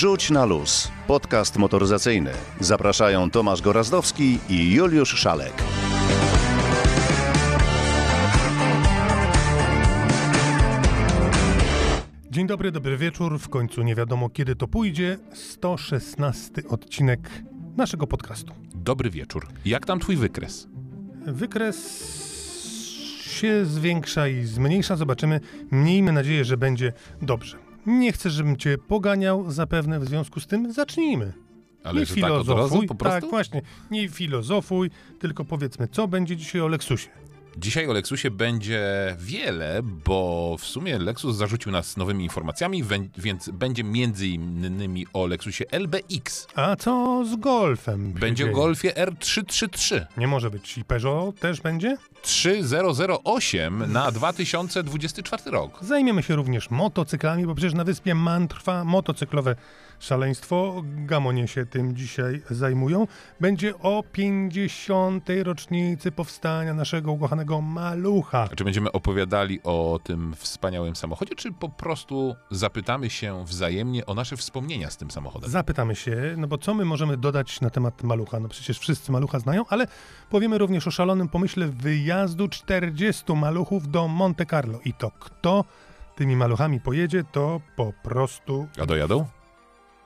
Rzuć na luz. Podcast motoryzacyjny. Zapraszają Tomasz Gorazdowski i Juliusz Szalek. Dzień dobry, dobry wieczór. W końcu nie wiadomo kiedy to pójdzie. 116 odcinek naszego podcastu. Dobry wieczór. Jak tam twój wykres? Wykres się zwiększa i zmniejsza. Zobaczymy. Miejmy nadzieję, że będzie dobrze. Nie chcę, żebym cię poganiał zapewne w związku z tym. Zacznijmy. Ale nie tak od razu po prostu? Tak, właśnie. Nie filozofuj, tylko powiedzmy, co będzie dzisiaj o Lexusie. Dzisiaj o Lexusie będzie wiele, bo w sumie Lexus zarzucił nas nowymi informacjami, więc będzie między innymi o Lexusie LBX. A co z Golfem? Będzie o? Golfie R333 Nie może być. I Peugeot też będzie? 3008 na 2024 rok. Zajmiemy się również motocyklami, bo przecież na wyspie Man trwa motocyklowe szaleństwo. Gamonie się tym dzisiaj zajmują. Będzie o 50. rocznicy powstania naszego ukochanego malucha. Czy będziemy opowiadali o tym wspaniałym samochodzie, czy po prostu zapytamy się wzajemnie o nasze wspomnienia z tym samochodem? Zapytamy się, no bo co my możemy dodać na temat malucha? No przecież wszyscy malucha znają, ale powiemy również o szalonym pomyśle wyjazdu 40 maluchów do Monte Carlo. I to kto tymi maluchami pojedzie, to po prostu A dojadą?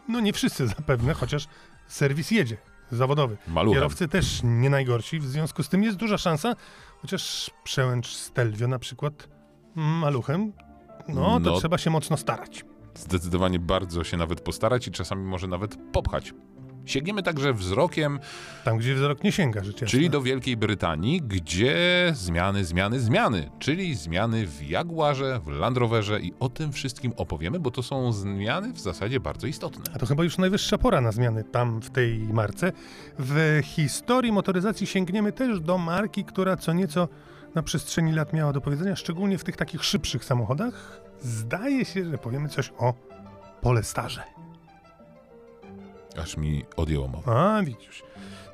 No nie wszyscy zapewne, chociaż serwis jedzie, zawodowy. Maluchem. Kierowcy też nie najgorsi, w związku z tym jest duża szansa, chociaż przełęcz Stelvio na przykład maluchem, no to No. trzeba się mocno starać. Zdecydowanie bardzo się nawet postarać i czasami może nawet popchać. Sięgniemy także wzrokiem, Tam, gdzie wzrok nie sięga, rzecz jasna. czyli do Wielkiej Brytanii, gdzie zmiany, zmiany, zmiany, czyli zmiany w Jaguarze, w Land Roverze i o tym wszystkim opowiemy, bo to są zmiany w zasadzie bardzo istotne. A to chyba już najwyższa pora na zmiany tam, w tej marce. W historii motoryzacji sięgniemy też do marki, która co nieco na przestrzeni lat miała do powiedzenia, szczególnie w tych takich szybszych samochodach. Zdaje się, że powiemy coś o Polestarze. Aż mi odjęło mowę. A, widzisz.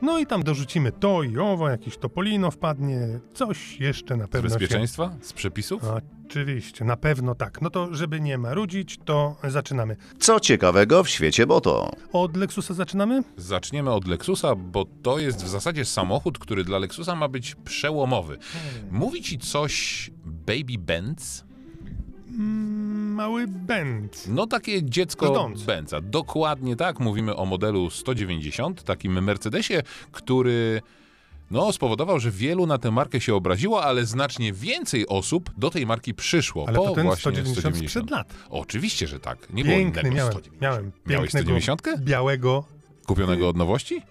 No i tam dorzucimy to i owo, jakiś Topolino wpadnie, coś jeszcze na Z pewno bezpieczeństwa? Z przepisów? Się... Oczywiście, na pewno tak. No to, żeby nie marudzić, to zaczynamy. Co ciekawego w świecie moto? Od Lexusa zaczynamy? Zaczniemy od Lexusa, bo to jest w zasadzie samochód, który dla Lexusa ma być przełomowy. Mówi ci coś Baby Benz? Mm, mały Benz. No takie dziecko Brzdąc. Benza. Dokładnie tak. Mówimy o modelu 190, takim Mercedesie, który no, spowodował, że wielu na tę markę się obraziło, ale znacznie więcej osób do tej marki przyszło. Ale po to ten właśnie 190 sprzed lat. Oczywiście, że tak. Nie Piękny było innego miałem, 190. miałem Miałeś pięknego 190? białego. Kupionego od nowości?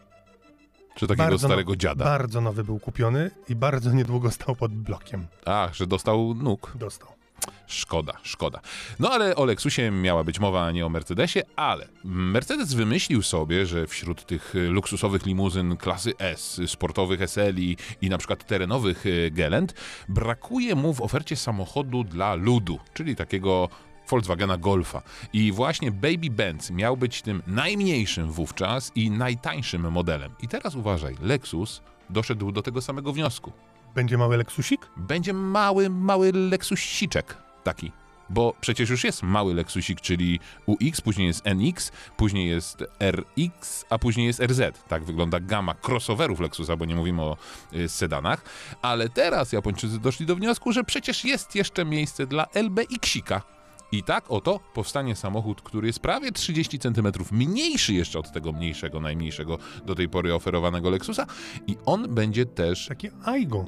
Czy takiego Bardzo no- starego dziada? Bardzo nowy był kupiony i bardzo niedługo stał pod blokiem. Ach, że dostał nóg. Dostał. Szkoda, szkoda. No ale o Lexusie miała być mowa, a nie o Mercedesie, ale Mercedes wymyślił sobie, że wśród tych luksusowych limuzyn klasy S, sportowych SL i, na przykład terenowych y, Gelend, brakuje mu w ofercie samochodu dla ludu, czyli takiego Volkswagena Golfa. I właśnie Baby Benz miał być tym najmniejszym wówczas i najtańszym modelem. I teraz uważaj, Lexus doszedł do tego samego wniosku Będzie mały Lexusik? będzie mały, mały Lexusiczek taki. Bo przecież już jest mały Lexusik, czyli UX, później jest NX, później jest RX, a później jest RZ. Tak wygląda gama crossoverów Lexusa, bo nie mówimy o y, sedanach. Ale teraz Japończycy doszli do wniosku, że przecież jest jeszcze miejsce dla LBX-ika. I tak oto powstanie samochód, który jest prawie 30 cm mniejszy jeszcze od tego mniejszego, najmniejszego do tej pory oferowanego Lexusa i on będzie też Taki Aigo,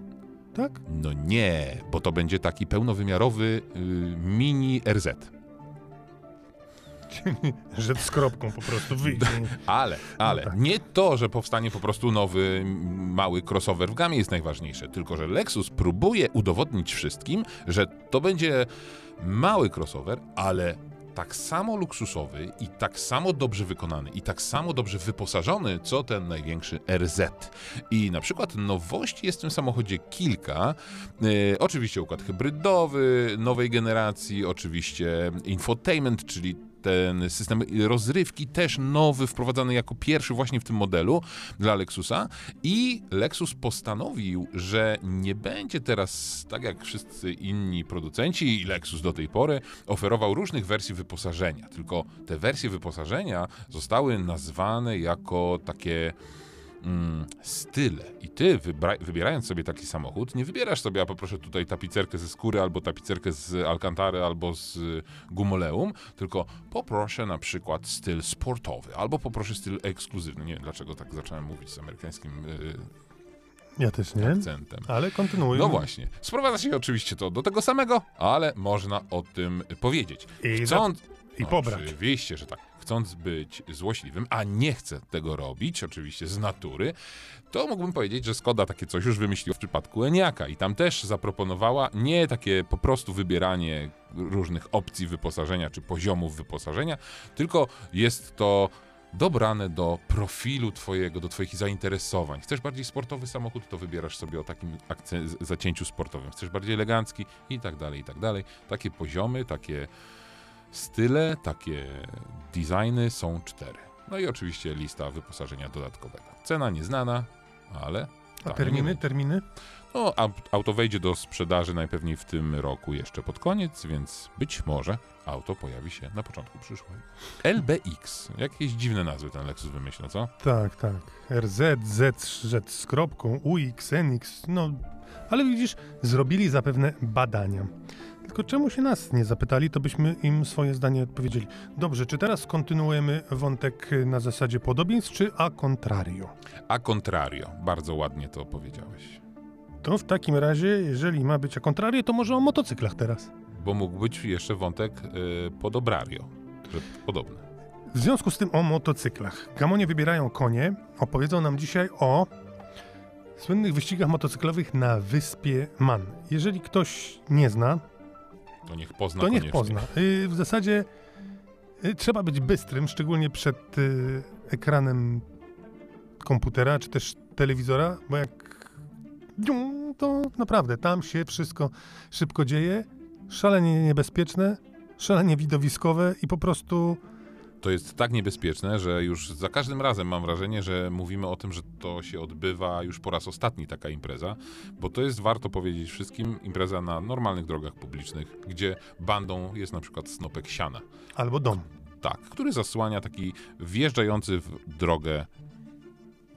tak? no nie, bo to będzie taki pełnowymiarowy y, mini RZ. Że z kropką po prostu wyjdzie. Ale, ale tak. nie to, że powstanie po prostu nowy mały crossover w gamie jest najważniejsze, tylko że Lexus próbuje udowodnić wszystkim, że to będzie mały crossover, ale tak samo luksusowy i tak samo dobrze wykonany i tak samo dobrze wyposażony, co ten największy RZ. I na przykład nowości jest w tym samochodzie kilka. E, oczywiście układ hybrydowy nowej generacji, oczywiście infotainment, czyli ten system rozrywki też nowy, wprowadzany jako pierwszy właśnie w tym modelu dla Lexusa. I Lexus postanowił, że nie będzie teraz tak jak wszyscy inni producenci i Lexus do tej pory oferował różnych wersji wyposażenia, tylko te wersje wyposażenia zostały nazwane jako takie mm, style. I ty, wybierając sobie taki samochód, nie wybierasz sobie, a poproszę tutaj tapicerkę ze skóry, albo tapicerkę z alcantary, albo z y, gumoleum, tylko poproszę na przykład styl sportowy, albo poproszę styl ekskluzywny. Nie wiem, dlaczego tak zacząłem mówić z amerykańskim y, Ja też nie, akcentem. ale kontynuuj. No właśnie. Sprowadza się oczywiście to do tego samego, ale można o tym powiedzieć. I, Chcąc, i pobrać. Oczywiście, że tak. Chcąc być złośliwym, a nie chcę tego robić, oczywiście z natury, to mógłbym powiedzieć, że Skoda takie coś już wymyśliła w przypadku Eniaka i tam też zaproponowała nie takie po prostu wybieranie różnych opcji wyposażenia czy poziomów wyposażenia, tylko jest to dobrane do profilu twojego, do twoich zainteresowań. Chcesz bardziej sportowy samochód, to wybierasz sobie o takim zacięciu sportowym. Chcesz bardziej elegancki i tak dalej, i tak dalej. Takie poziomy, takie style, takie designy są cztery. No i oczywiście lista wyposażenia dodatkowego. Cena nieznana, ale... A terminy, terminy? no, auto wejdzie do sprzedaży najpewniej w tym roku jeszcze pod koniec, więc być może auto pojawi się na początku przyszłego. LBX. Jakieś dziwne nazwy ten Lexus wymyślił, co? Tak, tak. RZ, Z, Z z kropką, UX, NX, no... Ale widzisz, zrobili zapewne badania. Tylko czemu się nas nie zapytali, to byśmy im swoje zdanie odpowiedzieli. Dobrze, czy teraz kontynuujemy wątek na zasadzie podobieństw, czy a contrario? A contrario. Bardzo ładnie to powiedziałeś. To w takim razie, jeżeli ma być a contrario, to może o motocyklach teraz. Bo mógł być jeszcze wątek y, podobrario, że podobne. W związku z tym o motocyklach. Gamonie wybierają konie. Opowiedzą nam dzisiaj o słynnych wyścigach motocyklowych na wyspie Man. Jeżeli ktoś nie zna, To niech pozna to niech koniecznie. pozna. Y, W zasadzie y, trzeba być bystrym, szczególnie przed y, ekranem komputera czy też telewizora, bo jak to naprawdę tam się wszystko szybko dzieje, szalenie niebezpieczne, szalenie widowiskowe i po prostu To jest tak niebezpieczne, że już za każdym razem mam wrażenie, że mówimy o tym, że to się odbywa już po raz ostatni taka impreza, bo to jest, warto powiedzieć wszystkim, impreza na normalnych drogach publicznych, gdzie bandą jest na przykład snopek siana. albo dom. Tak, który zasłania taki wjeżdżający w drogę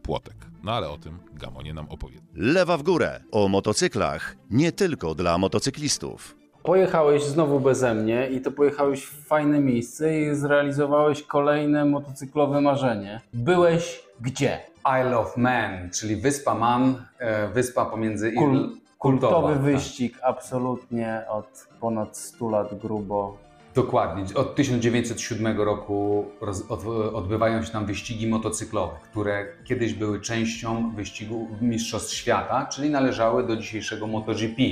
płotek. No ale o tym Gamonie nam opowie. Lewa w górę o motocyklach nie tylko dla motocyklistów. Pojechałeś znowu beze mnie i to pojechałeś w fajne miejsce i zrealizowałeś kolejne motocyklowe marzenie. Byłeś gdzie? Isle of Man, czyli wyspa Man, e, wyspa pomiędzy Kul- Irl- Kultowy kultowa, tak. wyścig, absolutnie od ponad 100 lat grubo. Dokładnie. Od 1907 roku odbywają się tam wyścigi motocyklowe, które kiedyś były częścią wyścigu Mistrzostw Świata, czyli należały do dzisiejszego MotoGP.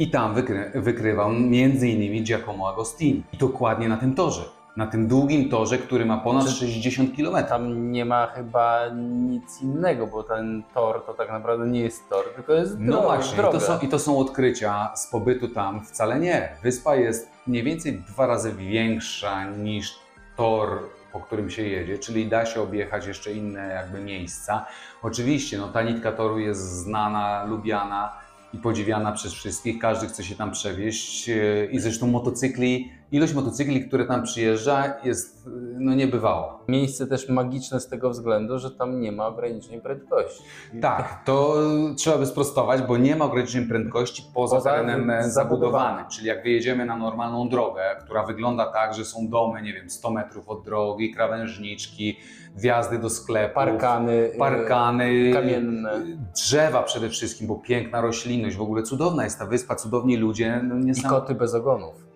I tam wykry, wykrywał m.in. Giacomo Agostini. I dokładnie na tym torze. Na tym długim torze, który ma ponad Czy- 60 km. Tam nie ma chyba nic innego, bo ten tor to tak naprawdę nie jest tor, tylko jest No droga. właśnie, i droga. to, są, i to są odkrycia z pobytu tam. Wcale nie. Wyspa jest mniej więcej dwa razy większa niż tor, po którym się jedzie, czyli da się objechać jeszcze inne jakby miejsca. Oczywiście, no, ta nitka toru jest znana, lubiana i podziwiana przez wszystkich. Każdy chce się tam przewieźć e, i zresztą motocykli, ilość motocykli, które tam przyjeżdża jest e, no, niebywała. Miejsce też magiczne z tego względu, że tam nie ma ograniczeń prędkości. Tak, to trzeba by sprostować, bo nie ma ograniczeń prędkości poza, Poza terenem e, zabudowanym. zabudowanym. Czyli jak wyjedziemy na normalną drogę, która wygląda tak, że są domy, nie wiem, 100 metrów od drogi, krawężniczki, wjazdy do sklepów, Parkany, parkany, kamienne. drzewa przede wszystkim, bo piękna roślinność, w ogóle cudowna jest ta wyspa, cudowni ludzie. No, i koty bez ogonów.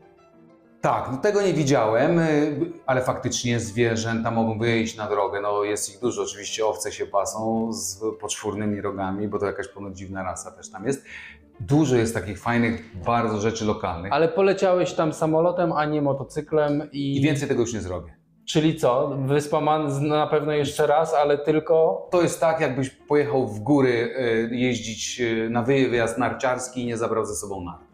Tak, no tego nie widziałem, y, ale faktycznie zwierzęta mogą wyjść na drogę. No jest ich dużo, oczywiście owce się pasą z poczwórnymi rogami, bo to jakaś ponoć dziwna rasa też tam jest. Dużo jest takich fajnych bardzo rzeczy lokalnych Ale poleciałeś tam samolotem, a nie motocyklem i... i więcej tego już nie zrobię. Czyli co? Wyspa Man na pewno jeszcze raz, ale tylko... To jest tak, jakbyś pojechał w góry y, jeździć y, na wyjazd narciarski i nie zabrał ze sobą nart.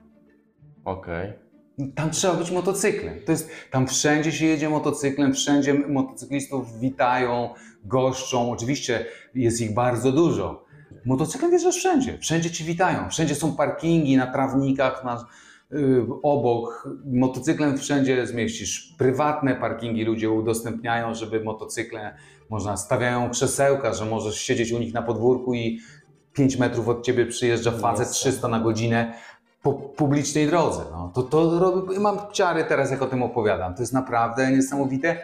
Okej. Tam trzeba być motocyklem. To jest, tam wszędzie się jedzie motocyklem, wszędzie motocyklistów witają, goszczą. Oczywiście jest ich bardzo dużo. Motocyklem wjeżdżasz wszędzie. Wszędzie ci witają. Wszędzie są parkingi na trawnikach, na, y, obok. Motocyklem wszędzie zmieścisz. Prywatne parkingi ludzie udostępniają, żeby motocykle można, stawiają krzesełka, że możesz siedzieć u nich na podwórku i 5 metrów od ciebie przyjeżdża facet Jest. 300 na godzinę po publicznej drodze. No, to, to robi, mam ciary teraz, jak o tym opowiadam. To jest naprawdę niesamowite.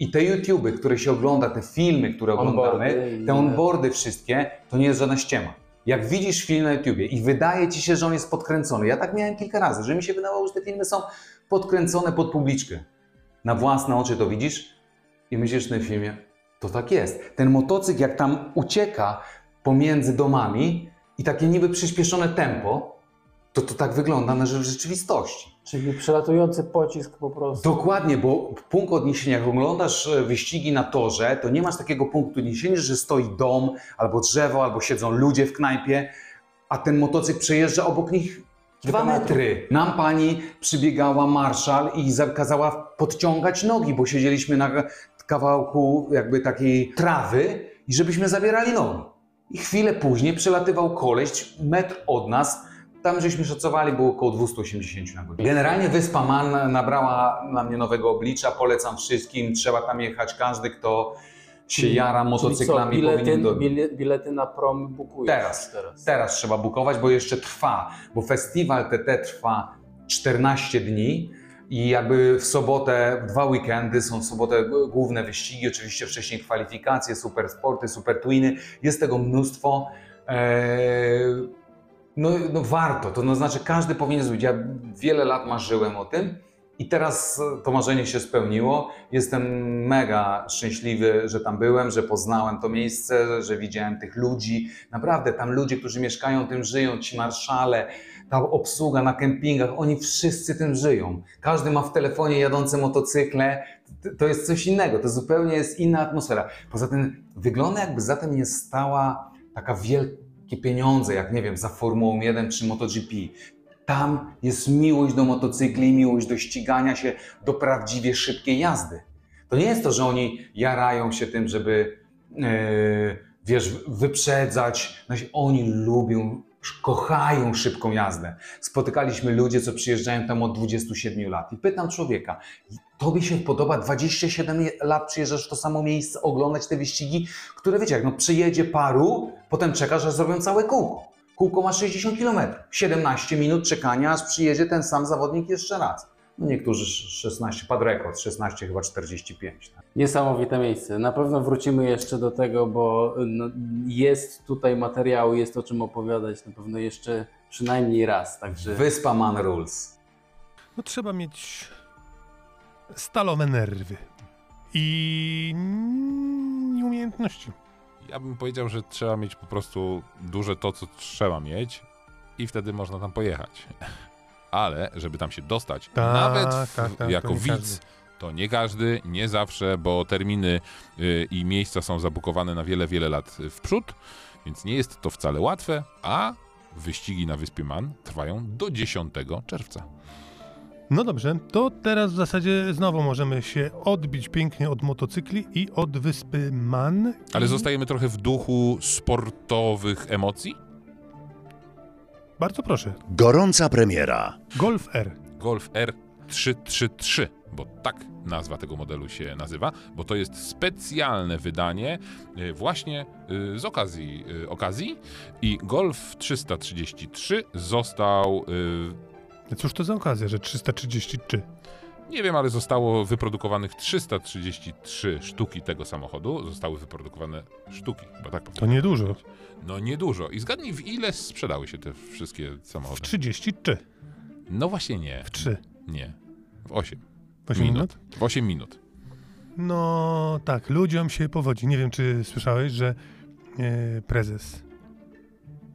I te YouTuby, które się ogląda, te filmy, które Onboardy oglądamy, i- te onboardy wszystkie, to nie jest żadna ściema. Jak widzisz film na YouTubie i wydaje ci się, że on jest podkręcony, ja tak miałem kilka razy, że mi się wydawało, że te filmy są podkręcone pod publiczkę. Na własne oczy to widzisz i myślisz w tym filmie, to tak jest. Ten motocykl, jak tam ucieka pomiędzy domami i takie niby przyspieszone tempo, to to tak wygląda na w rzeczywistości. Czyli przelatujący pocisk po prostu. Dokładnie, bo punkt odniesienia, jak oglądasz e, wyścigi na torze, to nie masz takiego punktu odniesienia, że stoi dom, albo drzewo, albo siedzą ludzie w knajpie, a ten motocykl przejeżdża obok nich dwa metry. Nam pani przybiegała marszal i zakazała podciągać nogi, bo siedzieliśmy na kawałku jakby takiej trawy i żebyśmy zabierali nogi. I chwilę później przelatywał koleś metr od nas, tam żeśmy szacowali, było około 280 na godzinę. Generalnie Wyspa Man nabrała na mnie nowego oblicza, polecam wszystkim, trzeba tam jechać, każdy kto się jara motocyklami Czyli co, powinien bilety, do... bile- bilety na prom bukujesz Teraz. teraz. Teraz trzeba bukować, bo jeszcze trwa, bo festiwal TT trwa 14 dni i jakby w sobotę, dwa weekendy, są w sobotę główne wyścigi, oczywiście wcześniej kwalifikacje, super sporty, super twiny, jest tego mnóstwo. Eee, no, no warto, to no znaczy każdy powinien zrobić. Ja wiele lat marzyłem o tym i teraz to marzenie się spełniło. Jestem mega szczęśliwy, że tam byłem, że poznałem to miejsce, że widziałem tych ludzi. Naprawdę, tam ludzie, którzy mieszkają, tym żyją, ci marszale, ta obsługa na kempingach, oni wszyscy tym żyją. Każdy ma w telefonie jadące motocykle. To jest coś innego, to zupełnie jest inna atmosfera. Poza tym wygląda jakby za tym nie stała taka wielkie pieniądze, jak nie wiem, za Formułą 1 czy MotoGP. Tam jest miłość do motocykli, miłość do ścigania się, do prawdziwie szybkiej jazdy. To nie jest to, że oni jarają się tym, żeby e, wiesz, wyprzedzać. Znaczy, oni lubią, kochają szybką jazdę. Spotykaliśmy ludzie, co przyjeżdżają tam od 27 lat. I pytam człowieka, tobie się podoba 27 lat przyjeżdżasz w to samo miejsce, oglądać te wyścigi, które wiecie, jak no przyjedzie paru, potem czekasz, aż zrobią całe kółko. Kółko ma 60 km. 17 minut czekania, aż przyjedzie ten sam zawodnik jeszcze raz. No niektórzy 16, padł rekord, 16 chyba 45. Tak? Niesamowite miejsce. Na pewno wrócimy jeszcze do tego, bo no, jest tutaj materiału, jest o czym opowiadać na pewno jeszcze przynajmniej raz. Także Wyspa Man Rules. No trzeba mieć stalowe nerwy i umiejętności. Ja bym powiedział, że trzeba mieć po prostu duże to, co trzeba mieć i wtedy można tam pojechać. Ale, żeby tam się dostać, Tak, nawet w, tak, tak, to jako nie widz, to nie każdy, nie zawsze, bo terminy y, i miejsca są zabukowane na wiele, wiele lat w przód, więc nie jest to wcale łatwe, a wyścigi na Wyspie Man trwają do 10 czerwca. No dobrze, to teraz w zasadzie znowu możemy się odbić pięknie od motocykli i od wyspy Man. Ale I zostajemy trochę w duchu sportowych emocji. Bardzo proszę, Gorąca premiera. Golf R. Golf R333, bo tak nazwa tego modelu się nazywa, bo to jest specjalne wydanie y, właśnie y, z okazji, y, okazji i Golf 333 został, Cóż to za okazja, że 333? nie wiem, ale zostało wyprodukowanych 333 sztuki tego samochodu, zostały wyprodukowane sztuki, bo tak To powiem. niedużo. No niedużo. I zgadnij, w ile sprzedały się te wszystkie W samochody? 33. No właśnie nie, W 3. nie. W 8. W 8 minut? W 8 minut. No tak, ludziom się powodzi. Nie wiem, czy słyszałeś, że e, prezes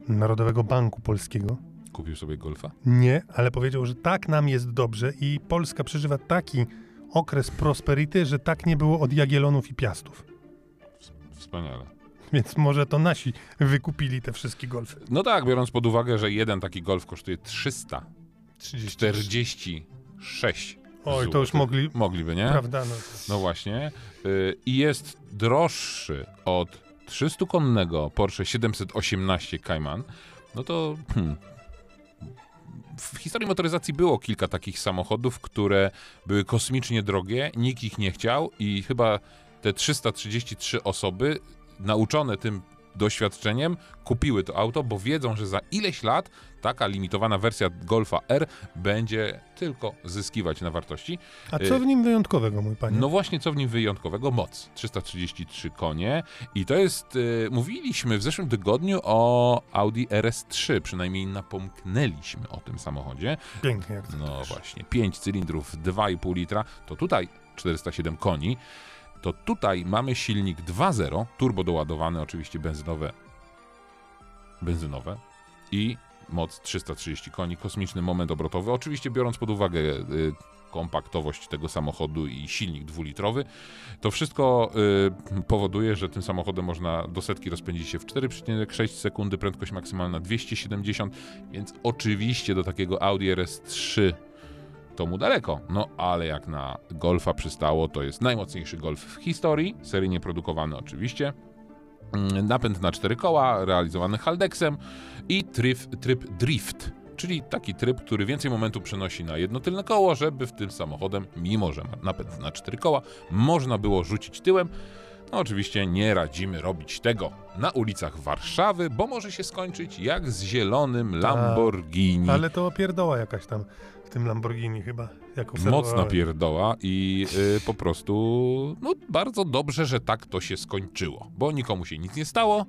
Narodowego Banku Polskiego Kupił sobie Golfa? nie, ale powiedział, że tak nam jest dobrze i Polska przeżywa taki okres prosperity, że tak nie było od Jagiellonów i Piastów. Wspaniale. Więc może to nasi wykupili te wszystkie golfy. No tak, biorąc pod uwagę, że jeden taki golf kosztuje 340 30. 6 Oj, to już mogli, Mogliby, nie? prawda, no. No właśnie. Y, I jest droższy od 300-konnego Porsche 718 Cayman. No to hmm, w historii motoryzacji było kilka takich samochodów, które były kosmicznie drogie, nikt ich nie chciał i chyba te 333 osoby nauczone tym doświadczeniem kupiły to auto, bo wiedzą, że za ileś lat taka limitowana wersja Golfa R będzie tylko zyskiwać na wartości. A co w nim wyjątkowego, mój panie? No właśnie, co w nim wyjątkowego? Moc. 333 konie. I to jest, y, mówiliśmy w zeszłym tygodniu o Audi RS3, przynajmniej napomknęliśmy o tym samochodzie. Pięknie. Jak to No też. właśnie, 5 cylindrów, 2,5 litra, to tutaj 407 koni. To tutaj mamy silnik 2.0, turbo doładowany, oczywiście benzynowe, benzynowe i moc 330 koni, kosmiczny moment obrotowy, oczywiście biorąc pod uwagę y, kompaktowość tego samochodu i silnik dwulitrowy, to wszystko y, powoduje, że tym samochodem można do setki rozpędzić się w 4,6 sekundy, prędkość maksymalna 270, więc oczywiście do takiego Audi RS3 to mu daleko. No ale jak na Golfa przystało, to jest najmocniejszy Golf w historii, seryjnie produkowany oczywiście. Mm, Napęd na cztery koła, realizowany Haldexem i tryb, tryb drift, czyli taki tryb, który więcej momentu przenosi na jedno tylne koło, żeby w tym samochodem, mimo że ma napęd na cztery koła, można było rzucić tyłem. No oczywiście nie radzimy robić tego na ulicach Warszawy, bo może się skończyć jak z zielonym Lamborghini. Ale to pierdoła jakaś tam tym Lamborghini chyba. Jak Mocna pierdoła i y, po prostu, no bardzo dobrze, że tak to się skończyło, bo nikomu się nic nie stało,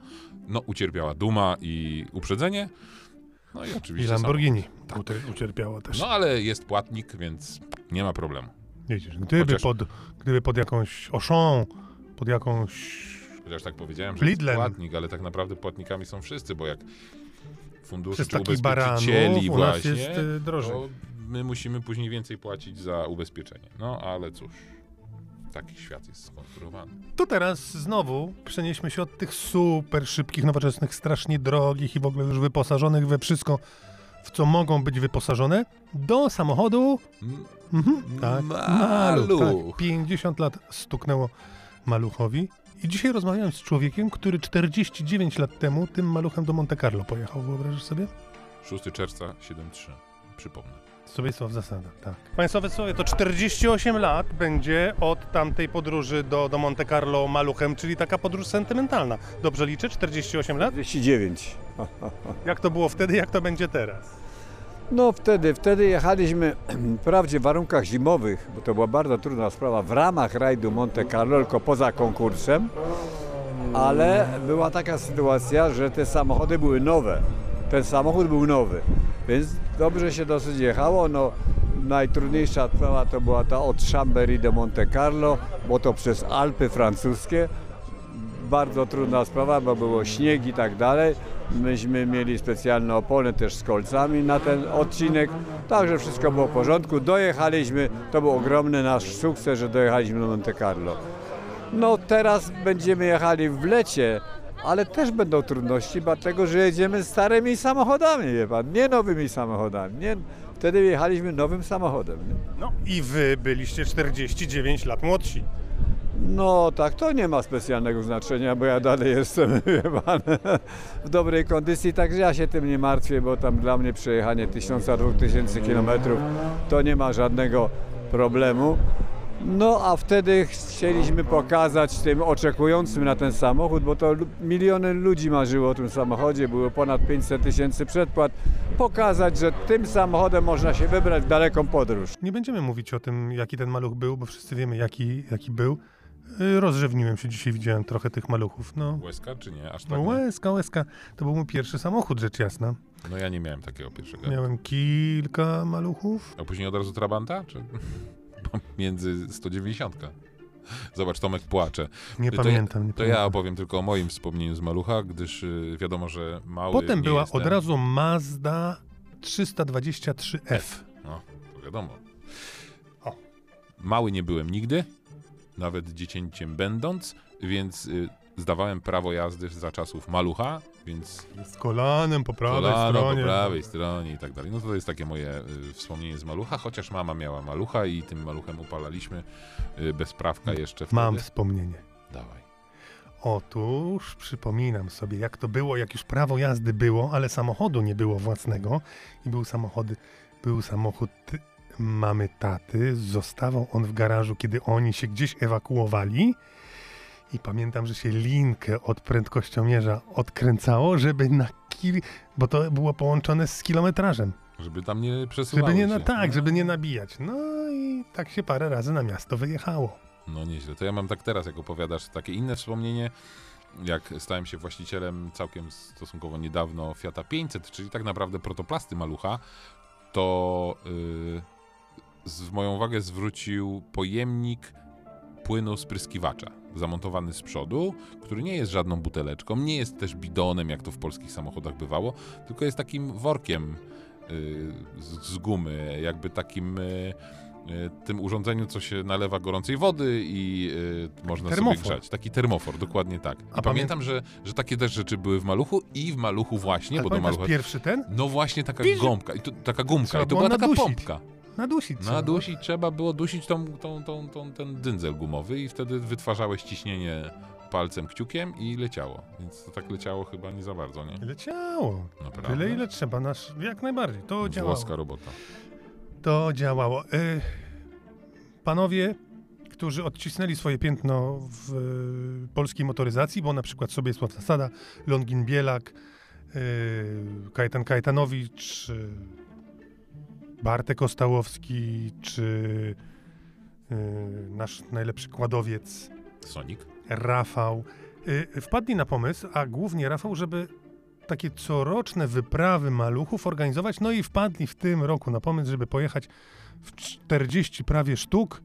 no ucierpiała duma i uprzedzenie, no i I oczywiście Lamborghini tutaj ucierpiało też. No ale jest płatnik, więc nie ma problemu. Widzisz, gdyby, Chociaż- pod, gdyby pod jakąś Auchan, pod jakąś... Chociaż tak powiedziałem, że jest Lidlem. płatnik, ale tak naprawdę płatnikami są wszyscy, bo jak fundusze Przez ubezpieczycieli u nas właśnie, jest y, drożej. My musimy później więcej płacić za ubezpieczenie. No ale cóż, taki świat jest skonstruowany. To teraz znowu przenieśmy się od tych super szybkich, nowoczesnych, strasznie drogich i w ogóle już wyposażonych we wszystko, w co mogą być wyposażone, do samochodu. Mhm, tak, Maluch. Tak, 50 lat stuknęło maluchowi. I dzisiaj rozmawiałem z człowiekiem, który 49 lat temu tym maluchem do Monte Carlo pojechał. Wyobrażasz sobie? 6 czerwca 7-3. Przypomnę. Sowiectwo w zasadach, tak. Państwowe Sowie to 48 lat będzie od tamtej podróży do, do Monte Carlo maluchem, czyli taka podróż sentymentalna. Dobrze liczę? 48 lat? 49. Jak to było wtedy, jak to będzie teraz? No wtedy, wtedy jechaliśmy wprawdzie w warunkach zimowych, bo to była bardzo trudna sprawa, w ramach rajdu Monte Carlo, tylko poza konkursem, ale była taka sytuacja, że te samochody były nowe. Samochód był nowy, więc dobrze się dosyć jechało. No, najtrudniejsza sprawa to była ta od Chambéry do Monte Carlo, bo to przez Alpy francuskie. bardzo trudna sprawa, bo było śnieg i tak dalej. Myśmy mieli specjalne opony też z kolcami na ten odcinek, także wszystko było w porządku. Dojechaliśmy, to był ogromny nasz sukces, że dojechaliśmy do Monte Carlo. No teraz będziemy jechali w lecie, ale też będą trudności, dlatego że jedziemy starymi samochodami, wie pan, nie nowymi samochodami. Nie, wtedy jechaliśmy nowym samochodem. Nie? No i wy byliście 49 lat młodsi. No tak, to nie ma specjalnego znaczenia, bo ja dalej jestem, wie pan, w dobrej kondycji, także ja się tym nie martwię, bo tam dla mnie przejechanie 1000-2000 km to nie ma żadnego problemu. No a wtedy chcieliśmy pokazać tym oczekującym na ten samochód, bo to miliony ludzi marzyło o tym samochodzie, było ponad 500 tysięcy przedpłat, pokazać, że tym samochodem można się wybrać w daleką podróż. Nie będziemy mówić o tym, jaki ten maluch był, bo wszyscy wiemy, jaki, jaki był. Y, Rozrzewniłem się dzisiaj, widziałem trochę tych maluchów. No, Łezka czy nie? Aż tak no nie? łezka, łezka. To był mój pierwszy samochód, rzecz jasna. No ja nie miałem takiego pierwszego. Miałem kilka maluchów. A później od razu Trabanta? Czy między 190? Zobacz, Tomek płacze. Nie To ja- pamiętam. nie To ja pamiętam. opowiem tylko o moim wspomnieniu z Malucha, gdyż y, wiadomo, że mały Potem była jestem. od razu Mazda 323F. No, to wiadomo. O. Mały nie byłem nigdy, nawet dziecięciem będąc, więc y, zdawałem prawo jazdy za czasów Malucha Więc Z kolanem po prawej kolano stronie. po prawej stronie i tak dalej. No to jest takie moje y, wspomnienie z malucha, chociaż mama miała malucha i tym maluchem upalaliśmy y, bez prawka jeszcze wtedy. Mam wspomnienie. Dawaj. Otóż przypominam sobie, jak to było, jak już prawo jazdy było, ale samochodu nie było własnego i był samochód, był samochód mamy taty, zostawał on w garażu, kiedy oni się gdzieś ewakuowali i pamiętam, że się linkę od prędkościomierza odkręcało, żeby na kil... bo to było połączone z kilometrażem, Żeby tam nie przesuwało żeby nie na się. tak, żeby nie nabijać. No i tak się parę razy na miasto wyjechało. No nieźle. To ja mam tak teraz, jak opowiadasz, takie inne wspomnienie, jak stałem się właścicielem całkiem stosunkowo niedawno Fiata 500, czyli tak naprawdę protoplasty malucha, to yy, z, moją uwagę zwrócił pojemnik płynu spryskiwacza, zamontowany z przodu, który nie jest żadną buteleczką, nie jest też bidonem, jak to w polskich samochodach bywało, tylko jest takim workiem yy, z, z gumy, jakby takim... Yy, y, tym urządzeniu, co się nalewa gorącej wody i y, można Termofor. sobie grzać. Taki termofor, dokładnie tak. I A pamiętam, że, że takie też rzeczy były w maluchu i w maluchu właśnie, Ale bo do malucha... pierwszy ten? No właśnie taka że- gąbka, i to, taka gumka, Trzeba i to była taka nadusić. pompka. Nadusić trzeba. Nadusić trzeba było dusić tą, tą, tą, tą, ten dzyndzel gumowy i wtedy wytwarzałeś ciśnienie palcem, kciukiem i leciało. Więc to tak leciało chyba nie za bardzo, nie? Leciało. Naprawdę. Tyle, ile trzeba. Nasz, jak najbardziej. To działało. Włoska robota. To działało. Y, panowie, którzy odcisnęli swoje piętno w y, polskiej motoryzacji, bo na przykład Sobiesław Zasada, Longin Bielak, y, Kajetan Kajetanowicz, y, Bartek Ostałowski, czy y, nasz najlepszy kładowiec Sonic? Rafał y, wpadli na pomysł, a głównie Rafał, żeby takie coroczne wyprawy maluchów organizować. No i wpadli w tym roku na pomysł, żeby pojechać w 40 prawie sztuk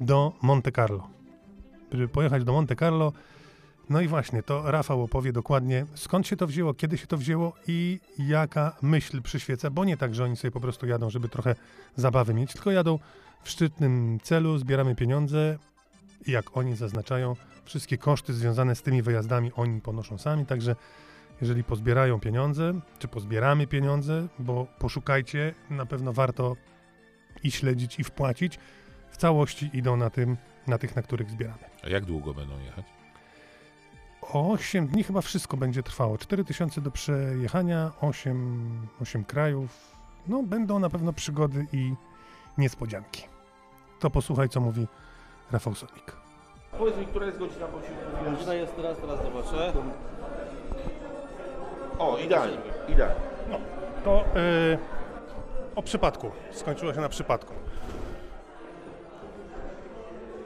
do Monte Carlo. Żeby pojechać do Monte Carlo. No i właśnie, to Rafał opowie dokładnie, skąd się to wzięło, kiedy się to wzięło i jaka myśl przyświeca, bo nie tak, że oni sobie po prostu jadą, żeby trochę zabawy mieć, tylko jadą w szczytnym celu, zbieramy pieniądze, i jak oni zaznaczają, wszystkie koszty związane z tymi wyjazdami oni ponoszą sami, także jeżeli pozbierają pieniądze, czy pozbieramy pieniądze, bo poszukajcie, na pewno warto i śledzić, i wpłacić, w całości idą na, tym, na tych, na których zbieramy. A jak długo będą jechać? 8 dni chyba wszystko będzie trwało. 4000 do przejechania, 8, 8 krajów. No, będą na pewno przygody i niespodzianki. To posłuchaj, co mówi Rafał Sonik. Powiedz mi, która jest godzina, bo się. Godzina jest teraz, teraz zobaczę. O, idealnie, idealnie. To y, o przypadku. Skończyło się na przypadku.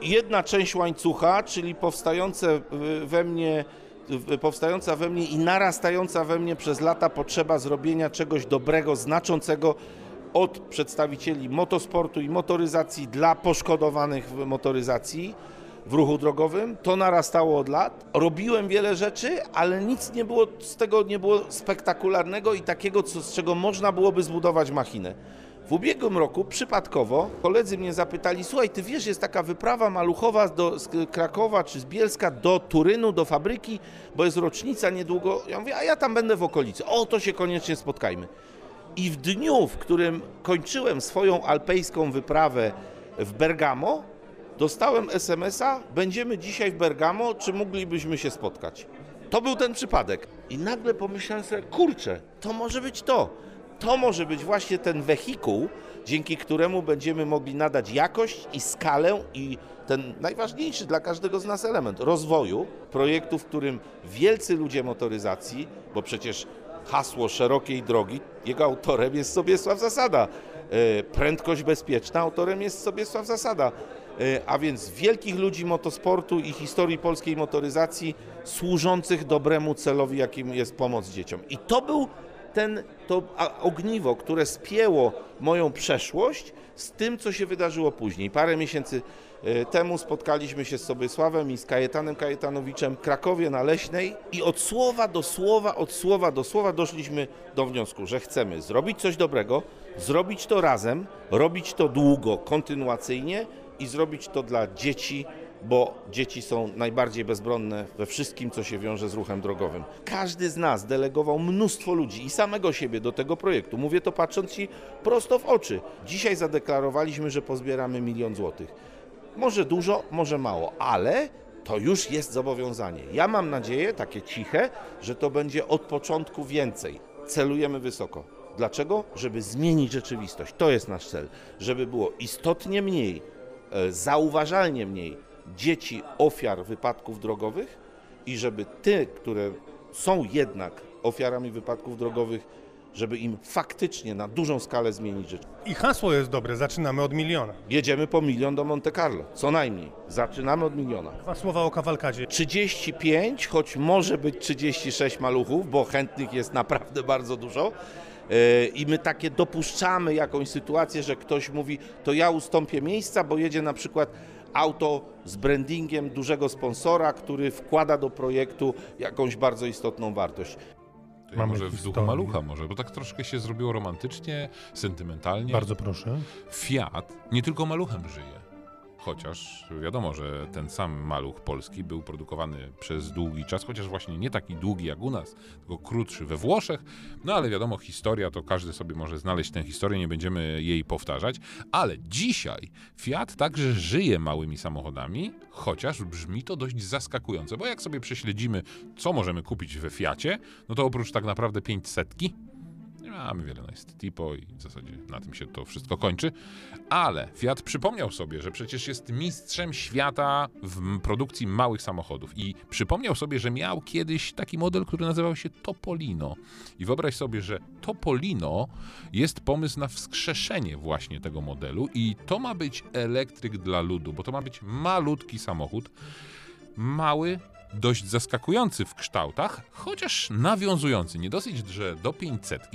Jedna część łańcucha, czyli powstające we mnie, powstająca we mnie i narastająca we mnie przez lata potrzeba zrobienia czegoś dobrego, znaczącego od przedstawicieli motosportu i motoryzacji dla poszkodowanych w motoryzacji w ruchu drogowym. To narastało od lat. Robiłem wiele rzeczy, ale nic nie było z tego nie było spektakularnego i takiego, co, z czego można byłoby zbudować machinę. W ubiegłym roku przypadkowo koledzy mnie zapytali: Słuchaj, ty wiesz, jest taka wyprawa maluchowa do, z Krakowa czy z Bielska do Turynu, do fabryki, bo jest rocznica niedługo. Ja mówię: A ja tam będę w okolicy. O, to się koniecznie spotkajmy. I w dniu, w którym kończyłem swoją alpejską wyprawę w Bergamo, dostałem SMS-a: Będziemy dzisiaj w Bergamo, czy moglibyśmy się spotkać? To był ten przypadek. I nagle pomyślałem sobie: Kurczę, to może być to. To może być właśnie ten wehikuł, dzięki któremu będziemy mogli nadać jakość i skalę i ten najważniejszy dla każdego z nas element rozwoju projektu, w którym wielcy ludzie motoryzacji, bo przecież hasło szerokiej drogi, jego autorem jest Sobiesław Zasada. E, Prędkość bezpieczna, autorem jest Sobiesław Zasada. E, A więc wielkich ludzi motosportu i historii polskiej motoryzacji służących dobremu celowi, jakim jest pomoc dzieciom. I to był ten, to ogniwo, które spięło moją przeszłość z tym, co się wydarzyło później. Parę miesięcy e, temu spotkaliśmy się z Sobiesławem i z Kajetanem Kajetanowiczem w Krakowie na Leśnej i od słowa do słowa, od słowa do słowa doszliśmy do wniosku, że chcemy zrobić coś dobrego, zrobić to razem, robić to długo, kontynuacyjnie i zrobić to dla dzieci, bo dzieci są najbardziej bezbronne we wszystkim, co się wiąże z ruchem drogowym. Każdy z nas delegował mnóstwo ludzi i samego siebie do tego projektu. Mówię to patrząc Ci prosto w oczy. Dzisiaj zadeklarowaliśmy, że pozbieramy milion złotych. Może dużo, może mało, ale to już jest zobowiązanie. Ja mam nadzieję, takie ciche, że to będzie od początku więcej. Celujemy wysoko. Dlaczego? Żeby zmienić rzeczywistość. To jest nasz cel. Żeby było istotnie mniej, e, zauważalnie mniej dzieci ofiar wypadków drogowych i żeby te, które są jednak ofiarami wypadków drogowych, żeby im faktycznie na dużą skalę zmienić życie. I hasło jest dobre, zaczynamy od miliona. Jedziemy po milion do Monte Carlo, co najmniej. Zaczynamy od miliona. Dwa słowa o kawalkadzie. 35, choć może być 36 maluchów, bo chętnych jest naprawdę bardzo dużo. Yy, I my takie dopuszczamy jakąś sytuację, że ktoś mówi, to ja ustąpię miejsca, bo jedzie na przykład auto z brandingiem dużego sponsora, który wkłada do projektu jakąś bardzo istotną wartość. To ja Mamy może w duchu malucha może, bo tak troszkę się zrobiło romantycznie, sentymentalnie. Bardzo proszę. Fiat nie tylko maluchem żyje. Chociaż wiadomo, że ten sam maluch polski był produkowany przez długi czas, chociaż właśnie nie taki długi jak u nas, tylko krótszy we Włoszech. No ale wiadomo, historia to każdy sobie może znaleźć tę historię, nie będziemy jej powtarzać. Ale dzisiaj Fiat także żyje małymi samochodami, chociaż brzmi to dość zaskakująco, bo jak sobie prześledzimy, co możemy kupić we Fiacie, no to oprócz tak naprawdę 500 nie mamy wiele, no jest Tipo i w zasadzie na tym się to wszystko kończy. Ale Fiat przypomniał sobie, że przecież jest mistrzem świata w produkcji małych samochodów i przypomniał sobie, że miał kiedyś taki model, który nazywał się Topolino. I wyobraź sobie, że Topolino jest pomysł na wskrzeszenie właśnie tego modelu i to ma być elektryk dla ludu, bo to ma być malutki samochód, mały, dość zaskakujący w kształtach, chociaż nawiązujący. Nie dosyć, że do 500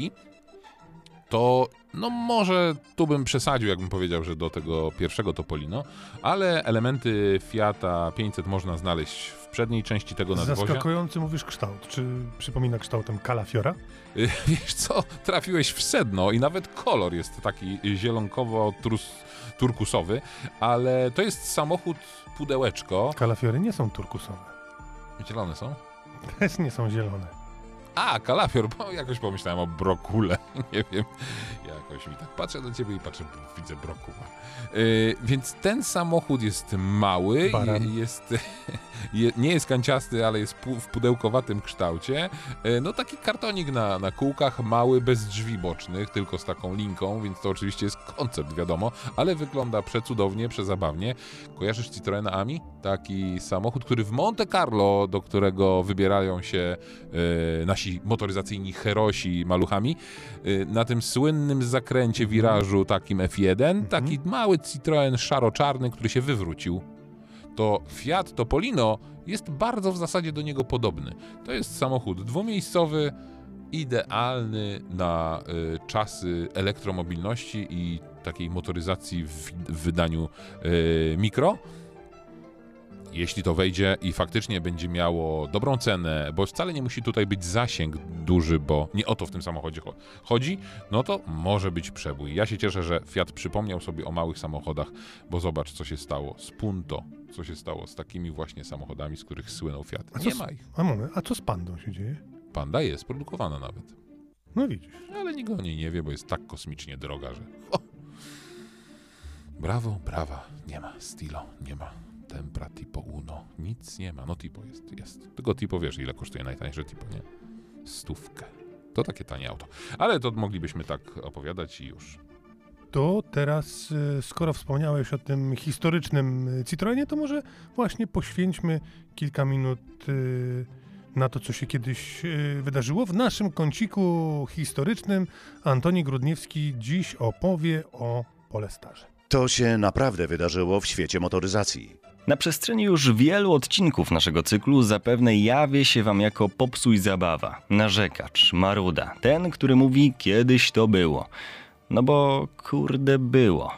to no może tu bym przesadził, jakbym powiedział, że do tego pierwszego Topolino, ale elementy Fiata 500 można znaleźć w przedniej części tego nadwozia. Zaskakujący mówisz kształt. Czy przypomina kształtem kalafiora? Wiesz co, trafiłeś w sedno i nawet kolor jest taki zielonkowo-turkusowy, ale to jest samochód pudełeczko. Kalafiory nie są turkusowe. Zielone są? Też nie są zielone. A, kalafior, bo jakoś pomyślałem o brokule. Nie wiem, jakoś mi tak patrzę do ciebie i patrzę, widzę brokuła. Yy, więc ten samochód jest mały, je- jest, je, nie jest kanciasty, ale jest pu- w pudełkowatym kształcie. Yy, no taki kartonik na, na kółkach, mały, bez drzwi bocznych, tylko z taką linką, więc to oczywiście jest koncept, wiadomo, ale wygląda przecudownie, przezabawnie. Kojarzysz Citroena Ami? Taki samochód, który w Monte Carlo, do którego wybierają się e, nasi motoryzacyjni herosi maluchami, e, na tym słynnym zakręcie wirażu takim F1, taki mały Citroen szaro-czarny, który się wywrócił. To Fiat Topolino jest bardzo w zasadzie do niego podobny. To jest samochód dwumiejscowy, idealny na e, czasy elektromobilności i takiej motoryzacji w, w wydaniu e, mikro. Jeśli to wejdzie i faktycznie będzie miało dobrą cenę, bo wcale nie musi tutaj być zasięg duży, bo nie o to w tym samochodzie cho- chodzi, no to może być przebój. Ja się cieszę, że Fiat przypomniał sobie o małych samochodach, bo zobacz, co się stało z Punto, co się stało z takimi właśnie samochodami, z których słynął Fiat. A Nie z- ma ich. A moment, a co z pandą się dzieje? Panda jest produkowana nawet. No widzisz. Ale nikt o niej nie wie, bo jest tak kosmicznie droga, że. O! Brawo, brawa. Nie ma. Stilo, nie ma. Tempra, Tipo Uno. Nic nie ma. No Tipo jest, jest. Tylko Tipo wiesz, ile kosztuje najtańsze Tipo, nie? Stówkę. To takie tanie auto. Ale to moglibyśmy tak opowiadać i już. To teraz, e, skoro wspomniałeś o tym historycznym e, Citroenie, to może właśnie poświęćmy kilka minut e, na to, co się kiedyś wydarzyło. W naszym kąciku historycznym Antoni Grudniewski dziś opowie o Polestarze. To się naprawdę wydarzyło w świecie motoryzacji. Na przestrzeni już wielu odcinków naszego cyklu zapewne jawię się wam jako popsuj zabawa, narzekacz, maruda, ten, który mówi kiedyś to było. No bo kurde było.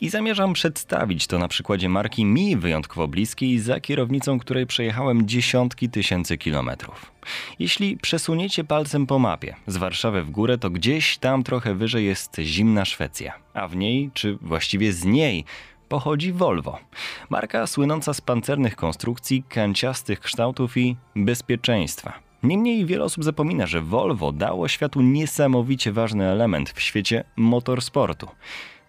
I zamierzam przedstawić to na przykładzie marki mi wyjątkowo bliskiej, za kierownicą której przejechałem dziesiątki tysięcy kilometrów. Jeśli przesuniecie palcem po mapie z Warszawy w górę, to gdzieś tam trochę wyżej jest zimna Szwecja, a w niej, czy właściwie z niej, pochodzi Volvo. Marka słynąca z pancernych konstrukcji, kanciastych kształtów i bezpieczeństwa. Niemniej wiele osób zapomina, że Volvo dało światu niesamowicie ważny element w świecie motorsportu.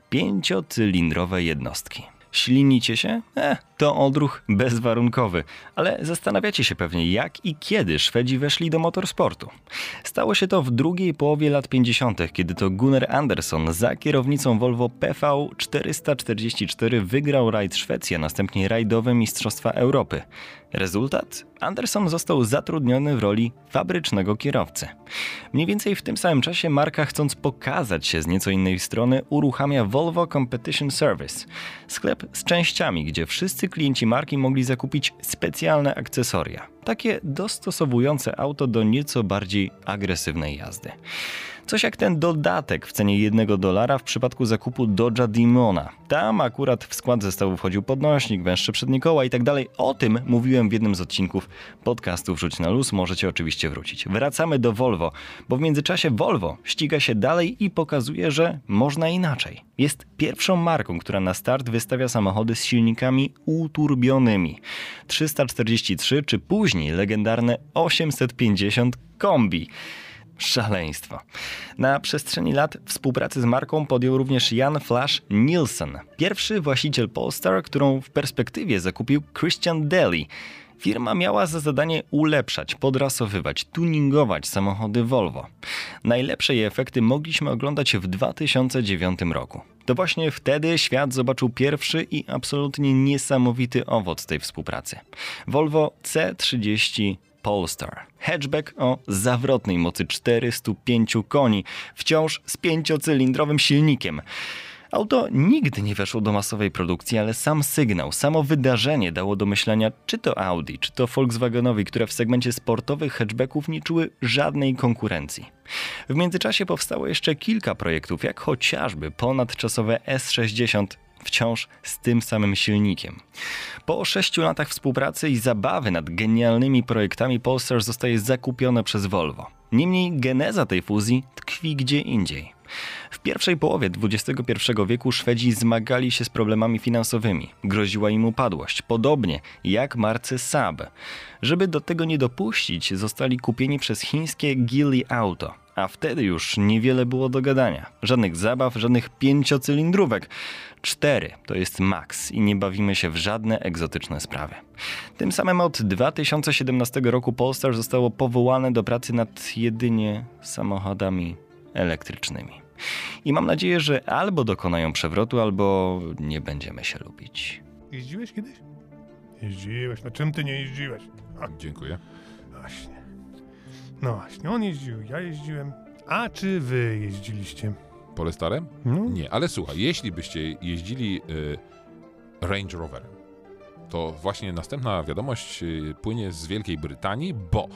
Pięciocylindrowe jednostki. Ślinicie się? Eh, to odruch bezwarunkowy, ale zastanawiacie się pewnie, jak i kiedy Szwedzi weszli do motorsportu. Stało się to w drugiej połowie lat 50., kiedy to Gunnar Andersson za kierownicą Volvo PV 444 wygrał rajd Szwecji, a następnie rajdowe Mistrzostwa Europy. Rezultat? Anderson został zatrudniony w roli fabrycznego kierowcy. Mniej więcej w tym samym czasie marka, chcąc pokazać się z nieco innej strony, uruchamia Volvo Competition Service sklep z częściami, gdzie wszyscy klienci marki mogli zakupić specjalne akcesoria, takie dostosowujące auto do nieco bardziej agresywnej jazdy. Coś jak ten dodatek w cenie jednego dolara w przypadku zakupu Dodge'a Dimona. Tam akurat w skład zestawu wchodził podnośnik, węższe przednie koła i tak dalej. O tym mówiłem w jednym z odcinków podcastu Wrzuć na luz, możecie oczywiście wrócić. Wracamy do Volvo, bo w międzyczasie Volvo ściga się dalej i pokazuje, że można inaczej. Jest pierwszą marką, która na start wystawia samochody z silnikami uturbionymi. 343 czy później legendarne 850 kombi. Szaleństwo. Na przestrzeni lat współpracy z marką podjął również Jan Flash Nielsen, pierwszy właściciel Polestar, którą w perspektywie zakupił Christian Daly. Firma miała za zadanie ulepszać, podrasowywać, tuningować samochody Volvo. Najlepsze jej efekty mogliśmy oglądać w 2009 roku. To właśnie wtedy świat zobaczył pierwszy i absolutnie niesamowity owoc tej współpracy. Volvo C30 Polestar. Hatchback o zawrotnej mocy 405 koni, wciąż z pięciocylindrowym silnikiem. Auto nigdy nie weszło do masowej produkcji, ale sam sygnał, samo wydarzenie dało do myślenia, czy to Audi, czy to Volkswagenowi, które w segmencie sportowych hatchbacków nie czuły żadnej konkurencji. W międzyczasie powstało jeszcze kilka projektów, jak chociażby ponadczasowe S60 wciąż z tym samym silnikiem. Po sześciu latach współpracy i zabawy nad genialnymi projektami Polestar zostaje zakupione przez Volvo. Niemniej geneza tej fuzji tkwi gdzie indziej. W pierwszej połowie XXI wieku Szwedzi zmagali się z problemami finansowymi. Groziła im upadłość, podobnie jak marce Saab. Żeby do tego nie dopuścić, zostali kupieni przez chińskie Geely Auto. A wtedy już niewiele było do gadania. Żadnych zabaw, żadnych pięciocylindrówek. Cztery to jest maks i nie bawimy się w żadne egzotyczne sprawy. Tym samym od 2017 roku Polestar zostało powołane do pracy nad jedynie samochodami elektrycznymi. I mam nadzieję, że albo dokonają przewrotu, albo nie będziemy się lubić. Jeździłeś kiedyś? Jeździłeś. No czym ty nie jeździłeś? A, Dziękuję. właśnie. No właśnie, on jeździł, ja jeździłem. A czy wy jeździliście? Polestarem? No, Nie, ale słuchaj, jeśli byście jeździli y, Range Roverem, to właśnie następna wiadomość y, płynie z Wielkiej Brytanii, bo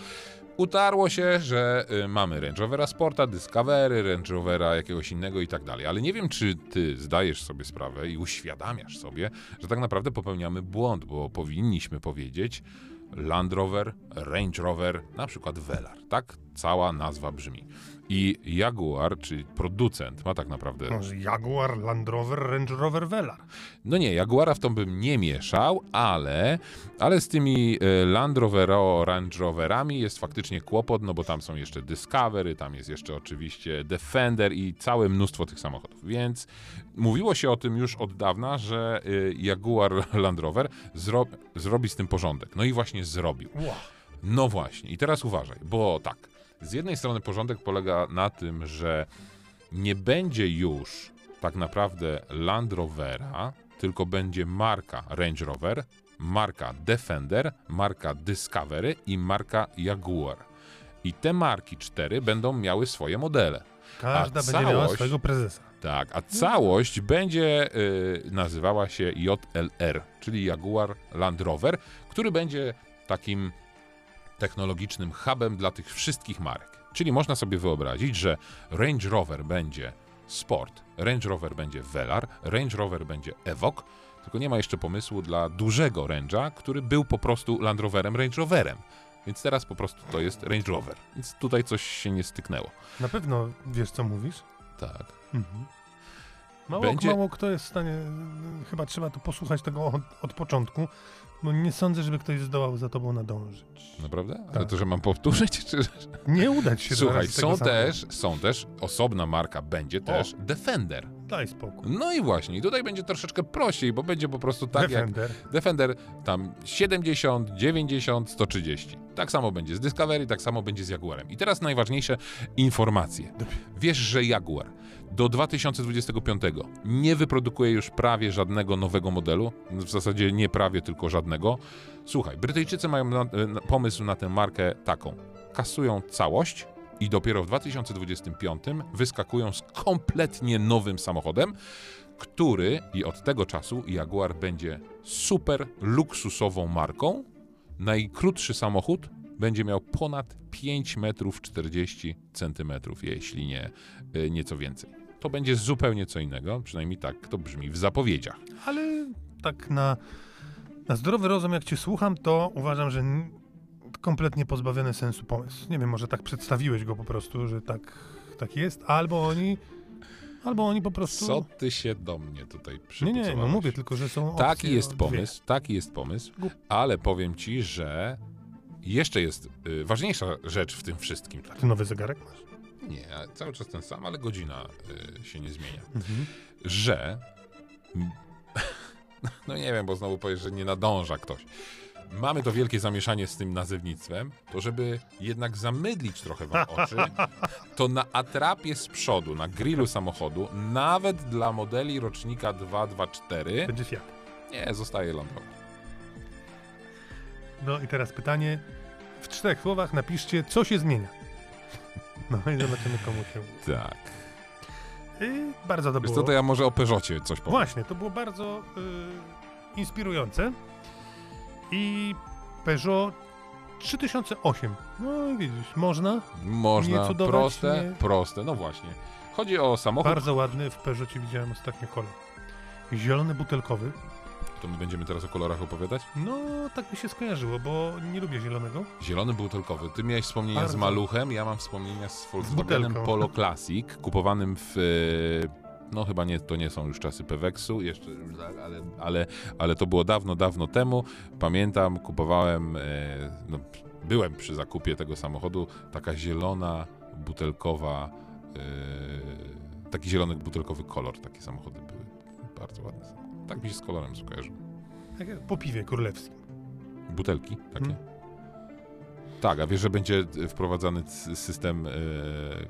utarło się, że y, mamy Range Rovera Sporta, Discovery, Range Rovera jakiegoś innego i tak dalej. Ale nie wiem, czy ty zdajesz sobie sprawę i uświadamiasz sobie, że tak naprawdę popełniamy błąd, bo powinniśmy powiedzieć Land Rover, Range Rover, na przykład Velar. Tak cała nazwa brzmi. I Jaguar, czyli producent, ma tak naprawdę może Jaguar, Land Rover, Range Rover, Velar. no nie, Jaguara w tą bym nie mieszał, ale, ale z tymi e, Land Rovero, Range Roverami jest faktycznie kłopot, no bo tam są jeszcze Discovery, tam jest jeszcze oczywiście Defender i całe mnóstwo tych samochodów. Więc mówiło się o tym już od dawna, że e, Jaguar Land Rover zro zrobi z tym porządek. No i właśnie zrobił. Wow. No właśnie, i teraz uważaj, bo tak, z jednej strony porządek polega na tym, że nie będzie już tak naprawdę Land Rovera, tylko będzie marka Range Rover, marka Defender, marka Discovery i marka Jaguar. I te marki cztery będą miały swoje modele. Każda A będzie miała swojego prezesa. Tak, a całość będzie y, nazywała się JLR, czyli Jaguar Land Rover, który będzie takim technologicznym hubem dla tych wszystkich marek. Czyli można sobie wyobrazić, że Range Rover będzie Sport, Range Rover będzie Velar, Range Rover będzie Evoque, tylko nie ma jeszcze pomysłu dla dużego Range'a, który był po prostu Land Roverem Range Roverem. Więc teraz po prostu to jest Range Rover. Więc tutaj coś się nie styknęło. Na pewno wiesz, co mówisz? Tak. Mhm. Mało, Będzie- mało kto jest w stanie, chyba trzeba to posłuchać tego od, od początku, bo nie sądzę, żeby ktoś zdołał za tobą nadążyć. Naprawdę? Ale Tak. to, że mam powtórzyć? Czy... Nie udać się Słuchaj, są samego. też, są też, osobna marka będzie też Defender. Daj spokój. No i właśnie, tutaj będzie troszeczkę prościej, bo będzie po prostu tak jak Defender. Defender tam 70, 90, 130. Tak samo będzie z Discovery, tak samo będzie z Jaguarem. I teraz najważniejsze informacje. Wiesz, że Jaguar do 2025 nie wyprodukuje już prawie żadnego nowego modelu, w zasadzie nie prawie, tylko żadnego. Słuchaj, Brytyjczycy mają na, na, pomysł na tę markę taką. Kasują całość i dopiero w 2025 wyskakują z kompletnie nowym samochodem, który i od tego czasu Jaguar będzie super luksusową marką. Najkrótszy samochód będzie miał ponad 5 metrów 40 centymetrów, jeśli nie y, nieco więcej. To będzie zupełnie co innego, przynajmniej tak to brzmi w zapowiedziach. Ale tak na, na zdrowy rozum, jak cię słucham, to uważam, że kompletnie pozbawiony sensu pomysł. Nie wiem, może tak przedstawiłeś go po prostu, że tak, tak jest, albo oni, albo oni po prostu... Co ty się do mnie tutaj Nie, przypucowałeś? nie, no mówię tylko, że są Taki jest dwie. pomysł, taki jest pomysł, ale powiem ci, że jeszcze jest y, ważniejsza rzecz w tym wszystkim. Ty nowy zegarek masz? Nie, cały czas ten sam, ale godzina y, się nie zmienia. Mhm. Że. No nie wiem, bo znowu powiesz, że nie nadąża ktoś. Mamy to wielkie zamieszanie z tym nazewnictwem, to żeby jednak zamydlić trochę wam oczy, to na atrapie z przodu, na grillu samochodu, nawet dla modeli rocznika 224, Będzie Fiat. nie, zostaje Land Rover. No i teraz pytanie. W czterech słowach napiszcie, co się zmienia. No i zobaczymy, komu się uda. Tak. I bardzo to Wiesz było. co, to ja może o Peugeocie coś powiem. Właśnie, to było bardzo y, inspirujące. I Peugeot 3008. No widzisz, można. Można, cudować, proste, nie- proste, no właśnie. Chodzi o samochód, Bardzo ładny. W Peugeotie widziałem ostatnio kolor. Zielony butelkowy. To my będziemy teraz o kolorach opowiadać. No, tak mi się skojarzyło, bo nie lubię zielonego. Zielony butelkowy. Ty miałeś wspomnienia z Bardzo. maluchem, ja mam wspomnienia z Volkswagenem butelką. Polo Classic, kupowanym w... e, No chyba nie, to nie są już czasy Peweksu, jeszcze, ale, ale, ale to było dawno, dawno temu. Pamiętam, kupowałem, e, no, byłem przy zakupie tego samochodu, taka zielona, butelkowa, e, taki zielony butelkowy kolor, takie samochody były. Bardzo ładne. Tak mi się z kolorem skojarzyło. Tak Po piwie królewskim. Butelki takie? Mhm. Tak, a wiesz, że będzie wprowadzany c- system e,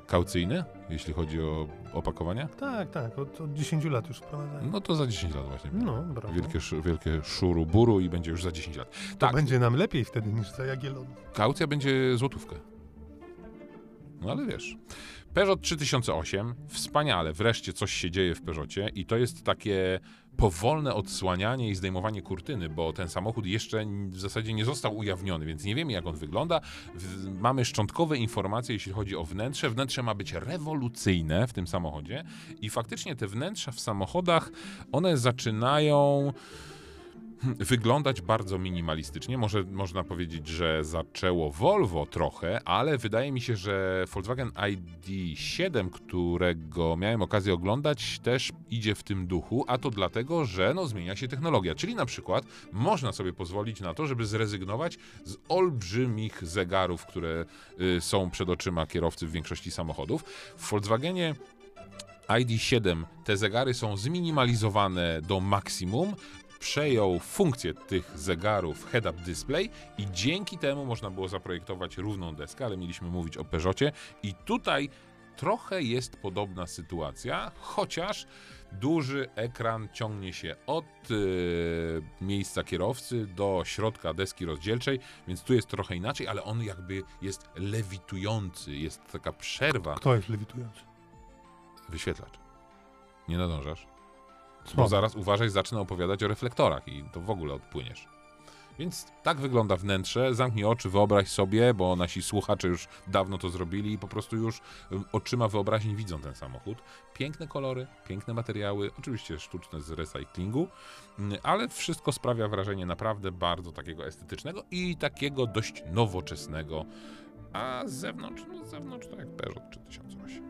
kaucyjny, jeśli chodzi o opakowania? Tak, tak, od, od 10 lat już wprowadzają. No to za 10 lat właśnie. No, brawo. Wielkie, wielkie szuru buru i będzie już za 10 lat. To Tak, będzie nam lepiej wtedy niż za Jagiellonów. kaucja będzie złotówkę. No ale wiesz. Peugeot 3008, wspaniale, wreszcie coś się dzieje w Peugeotie i to jest takie powolne odsłanianie i zdejmowanie kurtyny, bo ten samochód jeszcze w zasadzie nie został ujawniony, więc nie wiemy jak on wygląda. Mamy szczątkowe informacje, jeśli chodzi o wnętrze. Wnętrze ma być rewolucyjne w tym samochodzie i faktycznie te wnętrza w samochodach, one zaczynają wyglądać bardzo minimalistycznie. Może można powiedzieć, że zaczęło Volvo trochę, ale wydaje mi się, że Volkswagen ID7, którego miałem okazję oglądać, też idzie w tym duchu, a to dlatego, że no, zmienia się technologia. Czyli na przykład można sobie pozwolić na to, żeby zrezygnować z olbrzymich zegarów, które y, są przed oczyma kierowcy w większości samochodów. W Volkswagenie ID7 te zegary są zminimalizowane do maksimum. Przejął funkcję tych zegarów head-up display i dzięki temu można było zaprojektować równą deskę, ale mieliśmy mówić o Peugeotie i tutaj trochę jest podobna sytuacja, chociaż duży ekran ciągnie się od y, miejsca kierowcy do środka deski rozdzielczej, więc tu jest trochę inaczej, ale on jakby jest lewitujący, jest taka przerwa. Kto jest lewitujący? Wyświetlacz. Nie nadążasz? Bo zaraz uważaj, zacznę opowiadać o reflektorach i to w ogóle odpłyniesz. Więc tak wygląda wnętrze. Zamknij oczy, wyobraź sobie, bo nasi słuchacze już dawno to zrobili i po prostu już oczyma wyobraźni widzą ten samochód. Piękne kolory, piękne materiały, oczywiście sztuczne z recyklingu, mm, ale wszystko sprawia wrażenie naprawdę bardzo takiego estetycznego i takiego dość nowoczesnego. A z zewnątrz, no z zewnątrz to jak Peugeot 3008.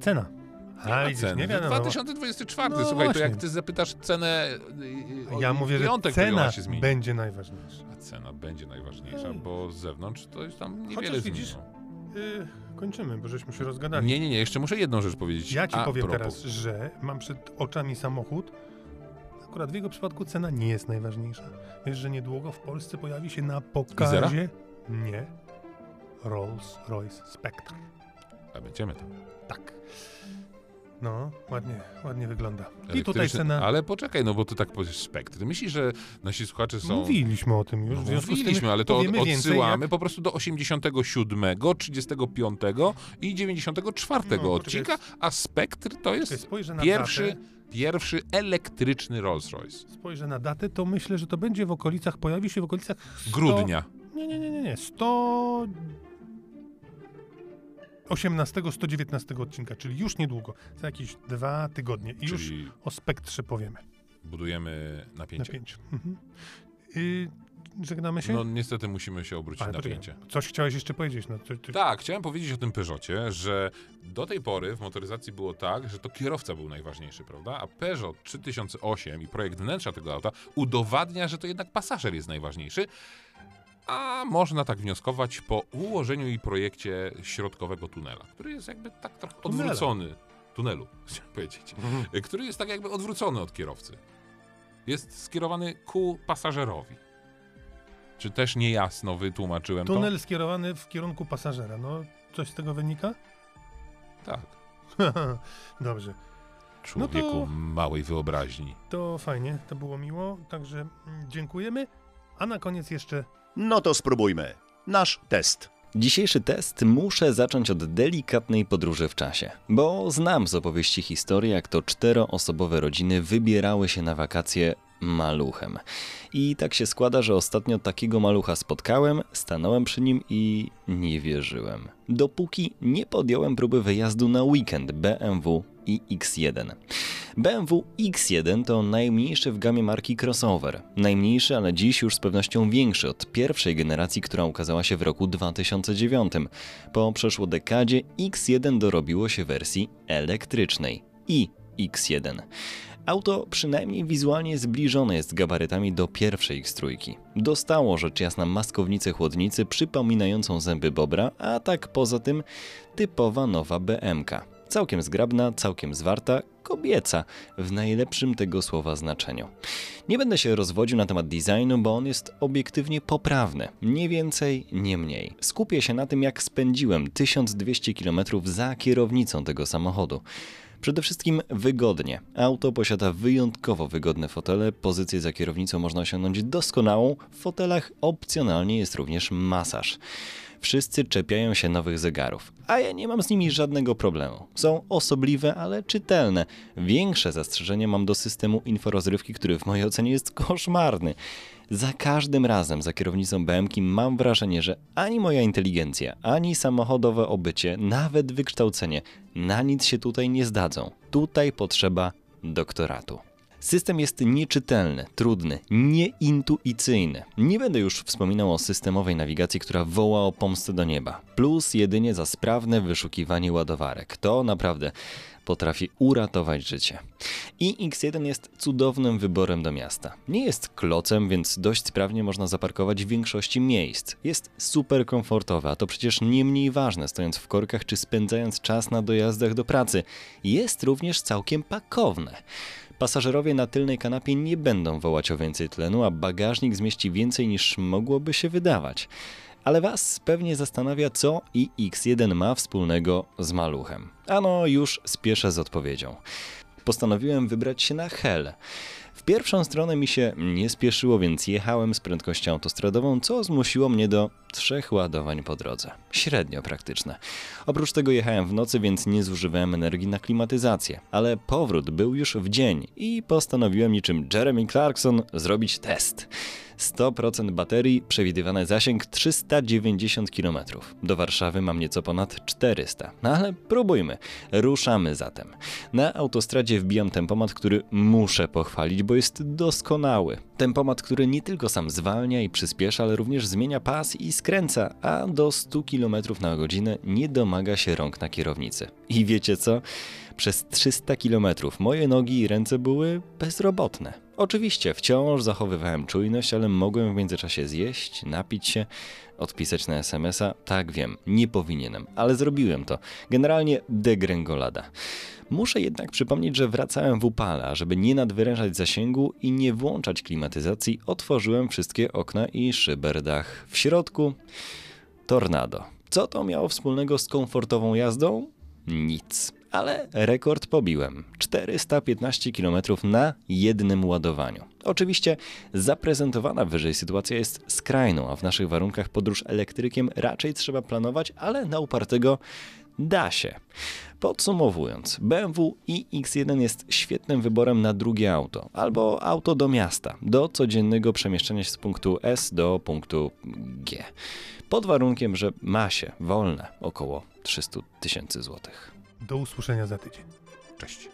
Cena. A, widzisz, Ceny. nie wiadomo. 2024, No słuchaj, to właśnie. jak ty zapytasz cenę y, Ja od mówię, że piątek, to cena się zmieni. będzie najważniejsza. A cena będzie najważniejsza, bo z zewnątrz to jest tam niewiele Chociaż widzisz, zmieniło. Yy, kończymy, bo żeśmy się rozgadali. Nie, nie, nie, jeszcze muszę jedną rzecz powiedzieć. Ja ci A powiem propos. teraz, że mam przed oczami samochód. Akurat w jego przypadku cena nie jest najważniejsza. Wiesz, że niedługo w Polsce pojawi się na pokazie. Nie. Rolls-Royce Spectre. A będziemy tam. Tak. No, ładnie, ładnie wygląda. I tutaj cena. Ale poczekaj, no bo ty tak powiesz spektr. Myślisz, że nasi słuchacze są... Mówiliśmy o tym już. No, mówiliśmy, ale to od, więcej, odsyłamy jak... po prostu do 87, 35 i 94 No, odcinka, a spektr to jest pierwszy, datę. pierwszy elektryczny Rolls Royce. Spojrzę na datę, to myślę, że to będzie w okolicach, pojawi się w okolicach 100... Grudnia. Nie, nie, nie, nie, nie. 100... 18-119 odcinka, czyli już niedługo, za jakieś dwa tygodnie. I już o spektrze powiemy. budujemy Na napięcie. pięć. Mhm. Y, żegnamy się? No niestety musimy się obrócić Ale na napięcie. coś chciałeś jeszcze powiedzieć? No, coś, coś... Tak, chciałem powiedzieć o tym Peugeotie, że do tej pory w motoryzacji było tak, że to kierowca był najważniejszy, prawda? A Peugeot 3008 i projekt wnętrza tego auta udowadnia, że to jednak pasażer jest najważniejszy. A można tak wnioskować po ułożeniu i projekcie środkowego tunela, który jest jakby tak trochę odwrócony. Tunelu, chciałem powiedzieć. Który jest tak jakby odwrócony od kierowcy. Jest skierowany ku pasażerowi. Czy też niejasno wytłumaczyłem to? Tunel skierowany w kierunku pasażera. No, coś z tego wynika? Tak. Dobrze. Człowieku No to- małej wyobraźni. To fajnie, to było miło, także mm, dziękujemy. A na koniec jeszcze No to spróbujmy. Nasz test. Dzisiejszy test muszę zacząć od delikatnej podróży w czasie, bo znam z opowieści historię, jak to czteroosobowe rodziny wybierały się na wakacje maluchem. I tak się składa, że ostatnio takiego malucha spotkałem, stanąłem przy nim i nie wierzyłem. Dopóki nie podjąłem próby wyjazdu na weekend BMW i X1. BMW X1 to najmniejszy w gamie marki crossover. Najmniejszy, ale dziś już z pewnością większy od pierwszej generacji, która ukazała się w roku 2009. Po przeszło dekadzie X1 dorobiło się wersji elektrycznej i X1. Auto przynajmniej wizualnie zbliżone jest gabarytami do pierwszej X3. Dostało rzecz jasna maskownicę chłodnicy przypominającą zęby bobra, a tak poza tym typowa nowa BMK. Całkiem zgrabna, całkiem zwarta, kobieca w najlepszym tego słowa znaczeniu. Nie będę się rozwodził na temat designu, bo on jest obiektywnie poprawny. Nie więcej, nie mniej. Skupię się na tym, jak spędziłem 1200 km za kierownicą tego samochodu. Przede wszystkim wygodnie. Auto posiada wyjątkowo wygodne fotele, pozycję za kierownicą można osiągnąć doskonałą, w fotelach opcjonalnie jest również masaż. Wszyscy czepiają się nowych zegarów, a ja nie mam z nimi żadnego problemu. Są osobliwe, ale czytelne. Większe zastrzeżenie mam do systemu inforozrywki, który w mojej ocenie jest koszmarny. Za każdym razem za kierownicą BMK mam wrażenie, że ani moja inteligencja, ani samochodowe obycie, nawet wykształcenie na nic się tutaj nie zdadzą. Tutaj potrzeba doktoratu. System jest nieczytelny, trudny, nieintuicyjny. Nie będę już wspominał o systemowej nawigacji, która woła o pomstę do nieba. Plus jedynie za sprawne wyszukiwanie ładowarek. To naprawdę potrafi uratować życie. I X1 jest cudownym wyborem do miasta. Nie jest klocem, więc dość sprawnie można zaparkować w większości miejsc. Jest super komfortowy, a to przecież nie mniej ważne, stojąc w korkach czy spędzając czas na dojazdach do pracy. Jest również całkiem pakowne. Pasażerowie na tylnej kanapie nie będą wołać o więcej tlenu, a bagażnik zmieści więcej niż mogłoby się wydawać. Ale Was pewnie zastanawia, co i X1 ma wspólnego z maluchem. Ano, już spieszę z odpowiedzią. Postanowiłem wybrać się na Hel. W pierwszą stronę mi się nie spieszyło, więc jechałem z prędkością autostradową, co zmusiło mnie do trzech ładowań po drodze. Średnio praktyczne. Oprócz tego jechałem w nocy, więc nie zużywałem energii na klimatyzację. Ale powrót był już w dzień i postanowiłem niczym Jeremy Clarkson zrobić test. 100% baterii, przewidywany zasięg 390 km. Do Warszawy mam nieco ponad 400. No ale próbujmy. Ruszamy zatem. Na autostradzie wbijam tempomat, który muszę pochwalić, bo jest doskonały. Tempomat, który nie tylko sam zwalnia i przyspiesza, ale również zmienia pas i skręca, a do 100 km na godzinę nie domaga się rąk na kierownicy. I wiecie co? Przez 300 km moje nogi i ręce były bezrobotne. Oczywiście wciąż zachowywałem czujność, ale mogłem w międzyczasie zjeść, napić się, odpisać na SMS-a. Tak wiem, nie powinienem, ale zrobiłem to. Generalnie degrengolada. Muszę jednak przypomnieć, że wracałem w upale, a żeby nie nadwyrężać zasięgu i nie włączać klimatyzacji, otworzyłem wszystkie okna i szyberdach. W środku tornado. Co to miało wspólnego z komfortową jazdą? Nic. Ale rekord pobiłem. 415 km na jednym ładowaniu. Oczywiście zaprezentowana wyżej sytuacja jest skrajną, a w naszych warunkach podróż elektrykiem raczej trzeba planować, ale na upartego da się. Podsumowując, BMW iX1 jest świetnym wyborem na drugie auto, albo auto do miasta, do codziennego przemieszczania się z punktu S do punktu G. Pod warunkiem, że ma się wolne około 300 tysięcy złotych. Do usłyszenia za tydzień. Cześć.